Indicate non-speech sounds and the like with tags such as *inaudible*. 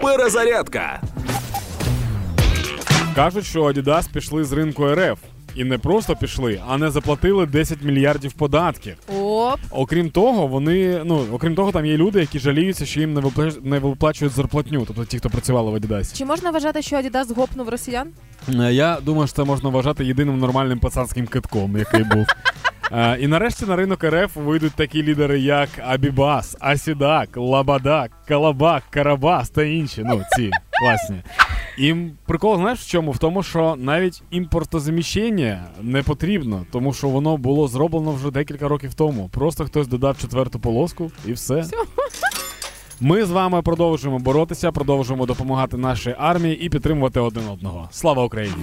Перезарядка. Кажуть, що Adidas пішли з ринку РФ. І не просто пішли, а не заплатили 10 мільярдів податків. Оп. Окрім того, вони ну окрім того, там є люди, які жаліються, що їм не випла- не виплачують зарплатню, тобто ті, хто працювали в Adidas. Чи можна вважати, що Adidas гопнув росіян? Е, Я думаю, що це можна вважати єдиним нормальним пацанським китком, який був. *laughs* Е, І нарешті на ринок РФ вийдуть такі лідери, як Абібас, Асідак, Лабадак, Калабак, Карабас та інші. Ну, ці класні. І прикол, знаєш, в чому? В тому, що навіть імпортозаміщення не потрібно, тому що воно було зроблено вже декілька років тому. Просто хтось додав четверту полоску і все. Ми з вами продовжуємо боротися, продовжуємо допомагати нашій армії і підтримувати один одного. Слава Україні!